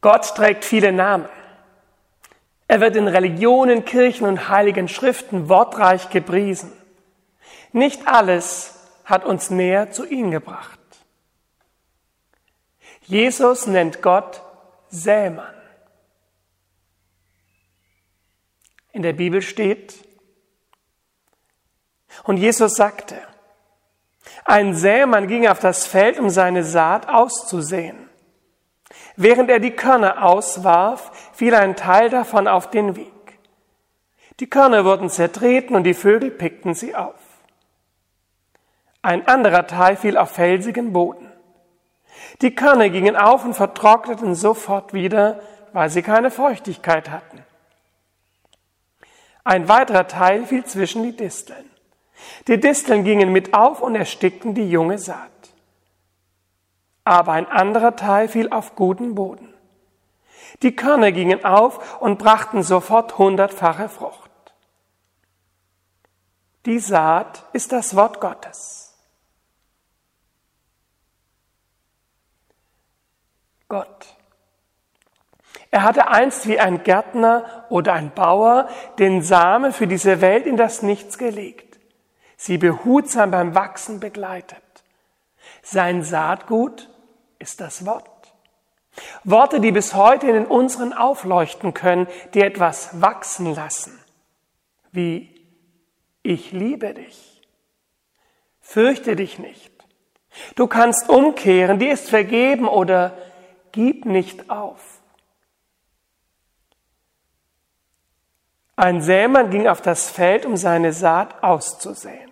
Gott trägt viele Namen. Er wird in Religionen, Kirchen und heiligen Schriften wortreich gepriesen. Nicht alles hat uns näher zu ihm gebracht. Jesus nennt Gott Sämann. In der Bibel steht, und Jesus sagte, ein Sämann ging auf das Feld, um seine Saat auszusehen. Während er die Körner auswarf, fiel ein Teil davon auf den Weg. Die Körner wurden zertreten und die Vögel pickten sie auf. Ein anderer Teil fiel auf felsigen Boden. Die Körner gingen auf und vertrockneten sofort wieder, weil sie keine Feuchtigkeit hatten. Ein weiterer Teil fiel zwischen die Disteln. Die Disteln gingen mit auf und erstickten die junge Saat aber ein anderer Teil fiel auf guten Boden. Die Körner gingen auf und brachten sofort hundertfache Frucht. Die Saat ist das Wort Gottes. Gott. Er hatte einst wie ein Gärtner oder ein Bauer den Samen für diese Welt in das Nichts gelegt, sie behutsam beim Wachsen begleitet. Sein Saatgut ist das Wort. Worte, die bis heute in unseren aufleuchten können, die etwas wachsen lassen. Wie ich liebe dich. Fürchte dich nicht. Du kannst umkehren, dir ist vergeben oder gib nicht auf. Ein Sämann ging auf das Feld, um seine Saat auszusehen.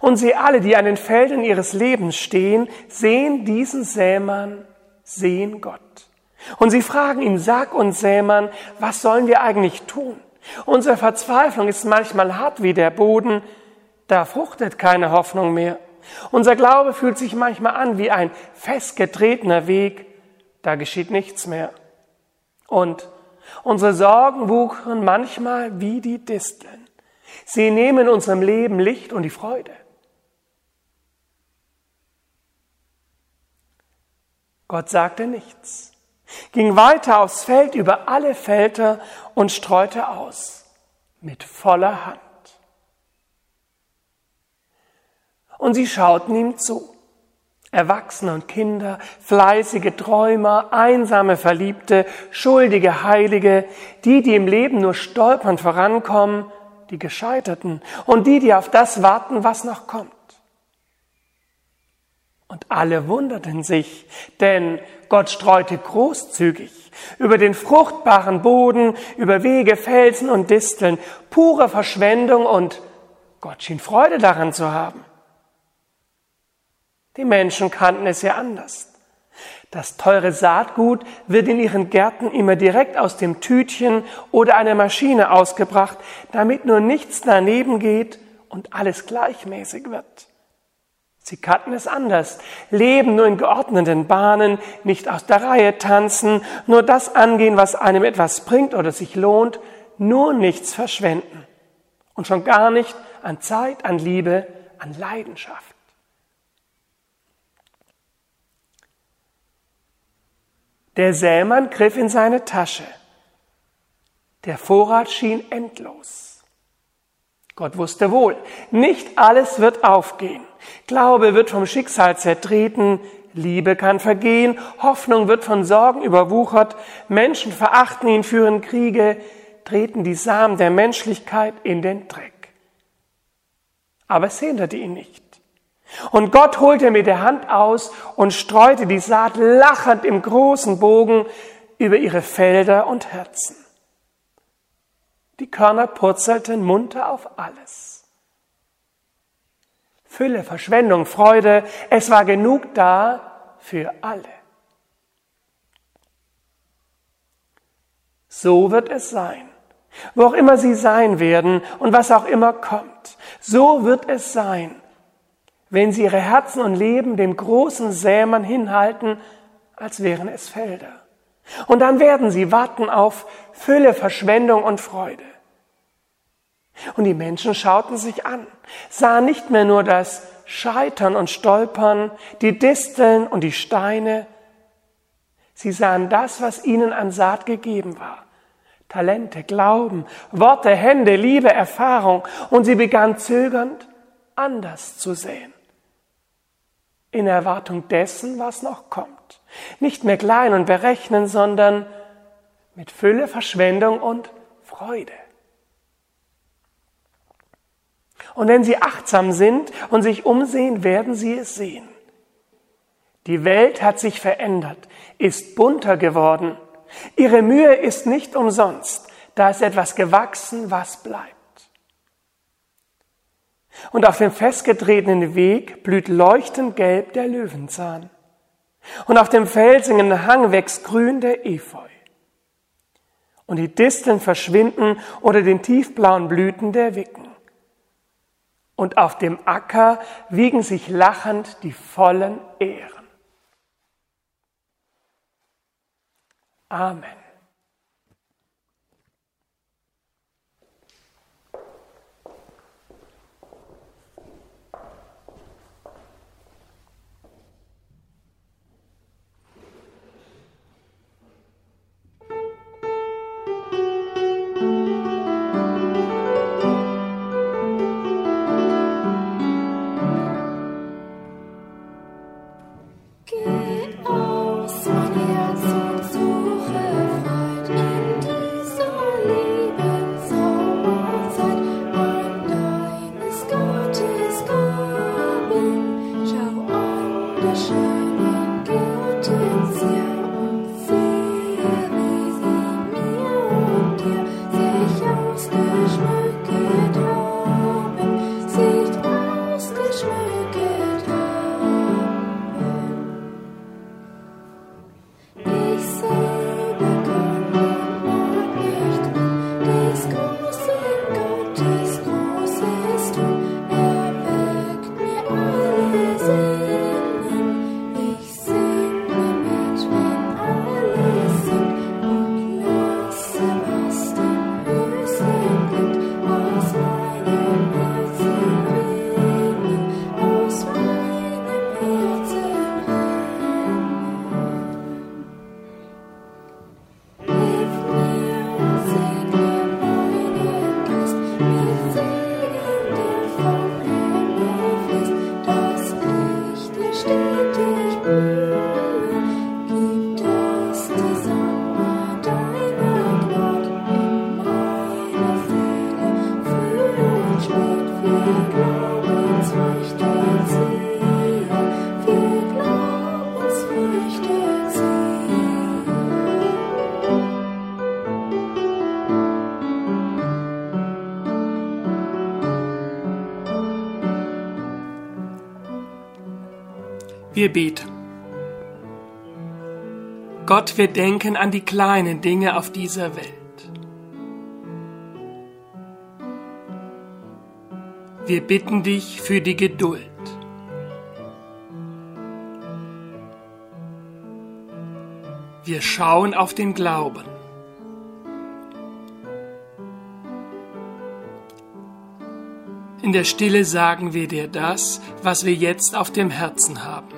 Und sie alle, die an den Feldern ihres Lebens stehen, sehen diesen Sämann, sehen Gott. Und sie fragen ihn, sag uns Sämann, was sollen wir eigentlich tun? Unsere Verzweiflung ist manchmal hart wie der Boden, da fruchtet keine Hoffnung mehr. Unser Glaube fühlt sich manchmal an wie ein festgetretener Weg, da geschieht nichts mehr. Und unsere Sorgen wuchern manchmal wie die Disteln. Sie nehmen unserem Leben Licht und die Freude. Gott sagte nichts, ging weiter aufs Feld über alle Felder und streute aus mit voller Hand. Und sie schauten ihm zu. Erwachsene und Kinder, fleißige Träumer, einsame Verliebte, schuldige Heilige, die, die im Leben nur stolpern vorankommen, die Gescheiterten und die, die auf das warten, was noch kommt. Und alle wunderten sich, denn Gott streute großzügig über den fruchtbaren Boden, über Wege, Felsen und Disteln, pure Verschwendung und Gott schien Freude daran zu haben. Die Menschen kannten es ja anders. Das teure Saatgut wird in ihren Gärten immer direkt aus dem Tütchen oder einer Maschine ausgebracht, damit nur nichts daneben geht und alles gleichmäßig wird. Sie kannten es anders, leben nur in geordneten Bahnen, nicht aus der Reihe tanzen, nur das angehen, was einem etwas bringt oder sich lohnt, nur nichts verschwenden. Und schon gar nicht an Zeit, an Liebe, an Leidenschaft. Der Sämann griff in seine Tasche. Der Vorrat schien endlos. Gott wusste wohl, nicht alles wird aufgehen. Glaube wird vom Schicksal zertreten, Liebe kann vergehen, Hoffnung wird von Sorgen überwuchert, Menschen verachten ihn, führen Kriege, treten die Samen der Menschlichkeit in den Dreck. Aber es hinderte ihn nicht. Und Gott holte mit der Hand aus und streute die Saat lachend im großen Bogen über ihre Felder und Herzen. Die Körner purzelten munter auf alles. Fülle, Verschwendung, Freude, es war genug da für alle. So wird es sein. Wo auch immer sie sein werden und was auch immer kommt, so wird es sein, wenn sie ihre Herzen und Leben dem großen Sämann hinhalten, als wären es Felder. Und dann werden sie warten auf Fülle, Verschwendung und Freude. Und die Menschen schauten sich an, sahen nicht mehr nur das Scheitern und Stolpern, die Disteln und die Steine. Sie sahen das, was ihnen an Saat gegeben war. Talente, Glauben, Worte, Hände, Liebe, Erfahrung. Und sie begann zögernd anders zu sehen. In Erwartung dessen, was noch kommt. Nicht mehr klein und berechnen, sondern mit Fülle, Verschwendung und Freude. Und wenn Sie achtsam sind und sich umsehen, werden Sie es sehen. Die Welt hat sich verändert, ist bunter geworden. Ihre Mühe ist nicht umsonst. Da ist etwas gewachsen, was bleibt. Und auf dem festgetretenen Weg blüht leuchtend gelb der Löwenzahn. Und auf dem felsigen Hang wächst grün der Efeu. Und die Disteln verschwinden unter den tiefblauen Blüten der Wicken und auf dem Acker wiegen sich lachend die vollen Ehren. Amen. Wir beten. Gott, wir denken an die kleinen Dinge auf dieser Welt. Wir bitten dich für die Geduld. Wir schauen auf den Glauben. In der Stille sagen wir dir das, was wir jetzt auf dem Herzen haben.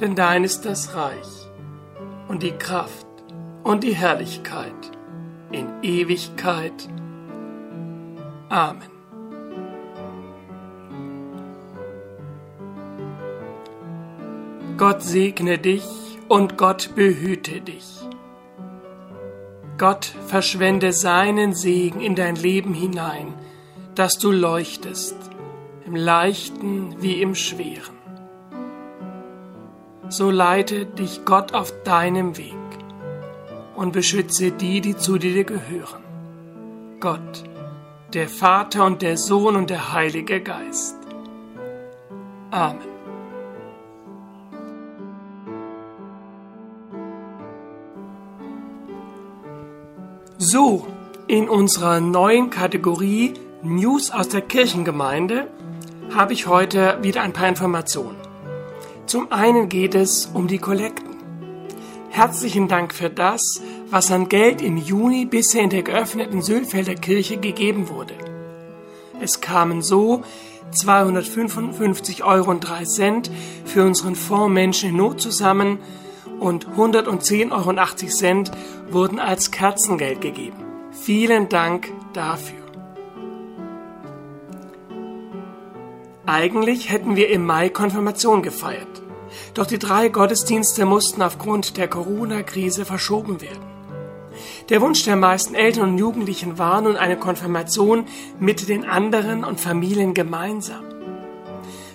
denn dein ist das Reich und die Kraft und die Herrlichkeit in Ewigkeit. Amen. Gott segne dich und Gott behüte dich. Gott verschwende seinen Segen in dein Leben hinein, dass du leuchtest, im Leichten wie im Schweren. So leite dich Gott auf deinem Weg und beschütze die, die zu dir gehören. Gott, der Vater und der Sohn und der Heilige Geist. Amen. So, in unserer neuen Kategorie News aus der Kirchengemeinde habe ich heute wieder ein paar Informationen. Zum einen geht es um die Kollekten. Herzlichen Dank für das, was an Geld im Juni bisher in der geöffneten Sülfelder Kirche gegeben wurde. Es kamen so 255,03 Euro für unseren Fonds Menschen in Not zusammen und 110,80 Euro wurden als Kerzengeld gegeben. Vielen Dank dafür. Eigentlich hätten wir im Mai Konfirmation gefeiert. Doch die drei Gottesdienste mussten aufgrund der Corona-Krise verschoben werden. Der Wunsch der meisten Eltern und Jugendlichen war nun eine Konfirmation mit den anderen und Familien gemeinsam.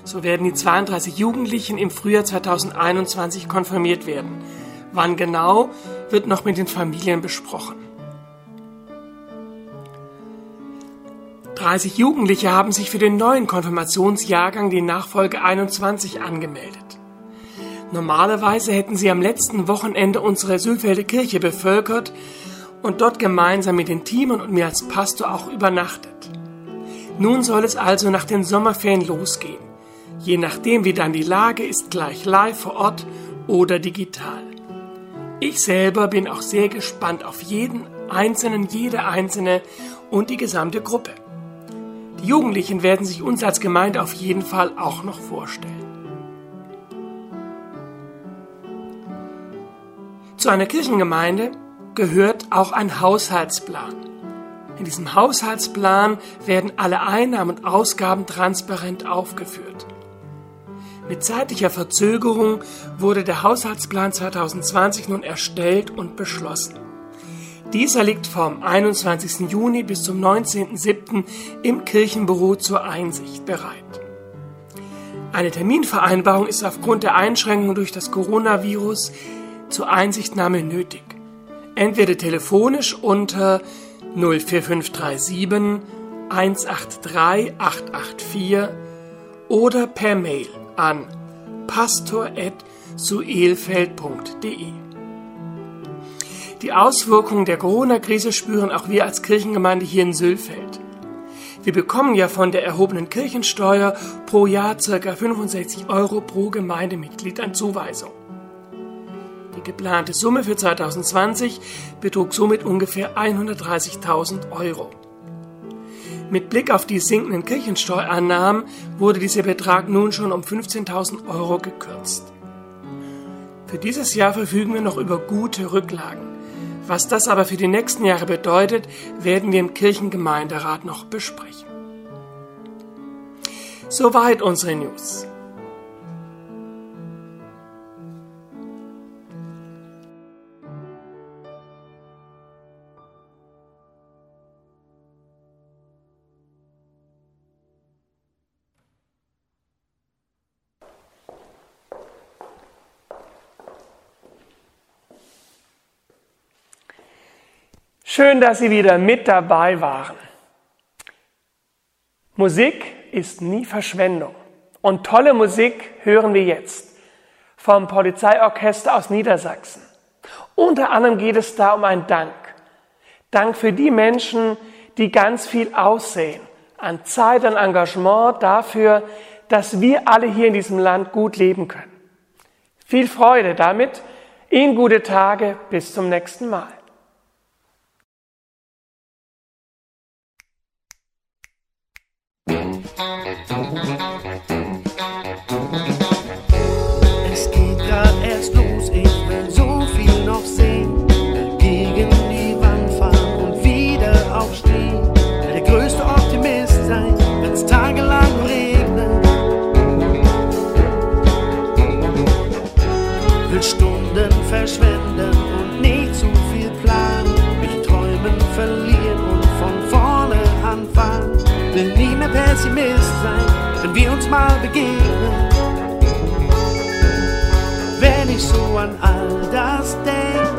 So werden die 32 Jugendlichen im Frühjahr 2021 konfirmiert werden. Wann genau, wird noch mit den Familien besprochen. 30 Jugendliche haben sich für den neuen Konfirmationsjahrgang, die Nachfolge 21, angemeldet. Normalerweise hätten sie am letzten Wochenende unsere Sülfelder Kirche bevölkert und dort gemeinsam mit den Teamen und mir als Pastor auch übernachtet. Nun soll es also nach den Sommerferien losgehen. Je nachdem, wie dann die Lage ist, gleich live vor Ort oder digital. Ich selber bin auch sehr gespannt auf jeden Einzelnen, jede Einzelne und die gesamte Gruppe. Die Jugendlichen werden sich uns als Gemeinde auf jeden Fall auch noch vorstellen. Zu einer Kirchengemeinde gehört auch ein Haushaltsplan. In diesem Haushaltsplan werden alle Einnahmen und Ausgaben transparent aufgeführt. Mit zeitlicher Verzögerung wurde der Haushaltsplan 2020 nun erstellt und beschlossen. Dieser liegt vom 21. Juni bis zum 19.07. im Kirchenbüro zur Einsicht bereit. Eine Terminvereinbarung ist aufgrund der Einschränkungen durch das Coronavirus zur Einsichtnahme nötig. Entweder telefonisch unter 04537 183 884 oder per Mail an pastor.suelfeld.de. Die Auswirkungen der Corona-Krise spüren auch wir als Kirchengemeinde hier in Sülfeld. Wir bekommen ja von der erhobenen Kirchensteuer pro Jahr ca. 65 Euro pro Gemeindemitglied an Zuweisung. Geplante Summe für 2020 betrug somit ungefähr 130.000 Euro. Mit Blick auf die sinkenden Kirchensteuereinnahmen wurde dieser Betrag nun schon um 15.000 Euro gekürzt. Für dieses Jahr verfügen wir noch über gute Rücklagen. Was das aber für die nächsten Jahre bedeutet, werden wir im Kirchengemeinderat noch besprechen. Soweit unsere News. Schön, dass Sie wieder mit dabei waren. Musik ist nie Verschwendung. Und tolle Musik hören wir jetzt vom Polizeiorchester aus Niedersachsen. Unter anderem geht es da um einen Dank. Dank für die Menschen, die ganz viel aussehen, an Zeit und Engagement dafür, dass wir alle hier in diesem Land gut leben können. Viel Freude damit, Ihnen gute Tage, bis zum nächsten Mal. Es geht grad erst los, ich will so viel noch sehen. Gegen die Wand fahren und wieder aufstehen. Der größte Optimist sein, wenn's tagelang regnet. Will Stunden verschwenden Pessimist sein, wenn wir uns mal begegnen. Wer ich so an all das denk,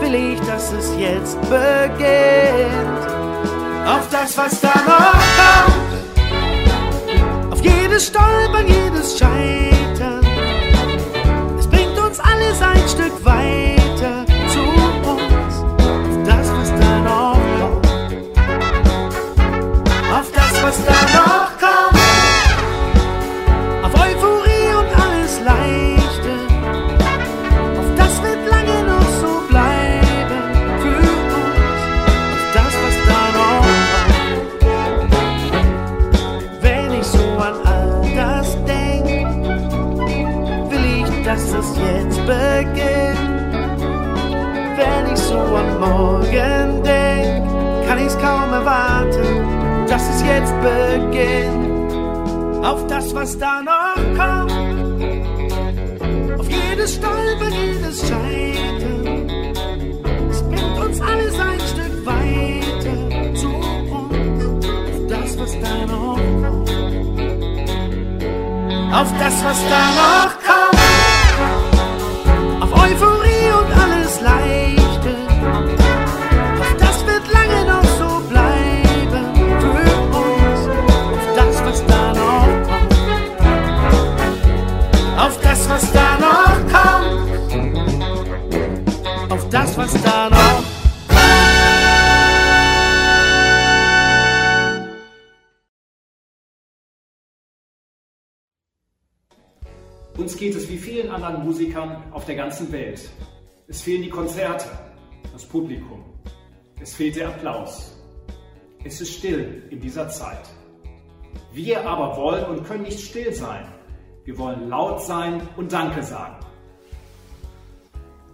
will ich, dass es jetzt beginnt. Auf das, was da noch kommt, auf jedes Stolpern, jedes Scheitern. Es bringt uns alles ein Stück weiter Stolpern, jedes Scheitern. Es bringt uns alles ein Stück weiter zu uns. Auf das, was da noch kommt. Auf das, was da noch kommt. Auf Euphorie Uns geht es wie vielen anderen Musikern auf der ganzen Welt. Es fehlen die Konzerte, das Publikum. Es fehlt der Applaus. Es ist still in dieser Zeit. Wir aber wollen und können nicht still sein. Wir wollen laut sein und Danke sagen.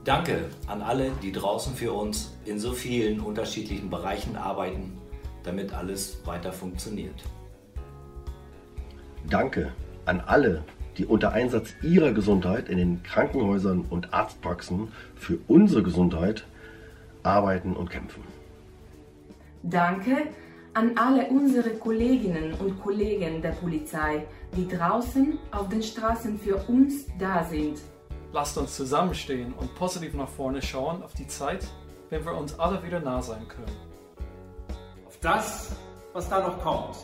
Danke an alle, die draußen für uns in so vielen unterschiedlichen Bereichen arbeiten, damit alles weiter funktioniert. Danke an alle, die unter Einsatz ihrer Gesundheit in den Krankenhäusern und Arztpraxen für unsere Gesundheit arbeiten und kämpfen. Danke an alle unsere Kolleginnen und Kollegen der Polizei, die draußen auf den Straßen für uns da sind. Lasst uns zusammenstehen und positiv nach vorne schauen auf die Zeit, wenn wir uns alle wieder nah sein können. Auf das, was da noch kommt.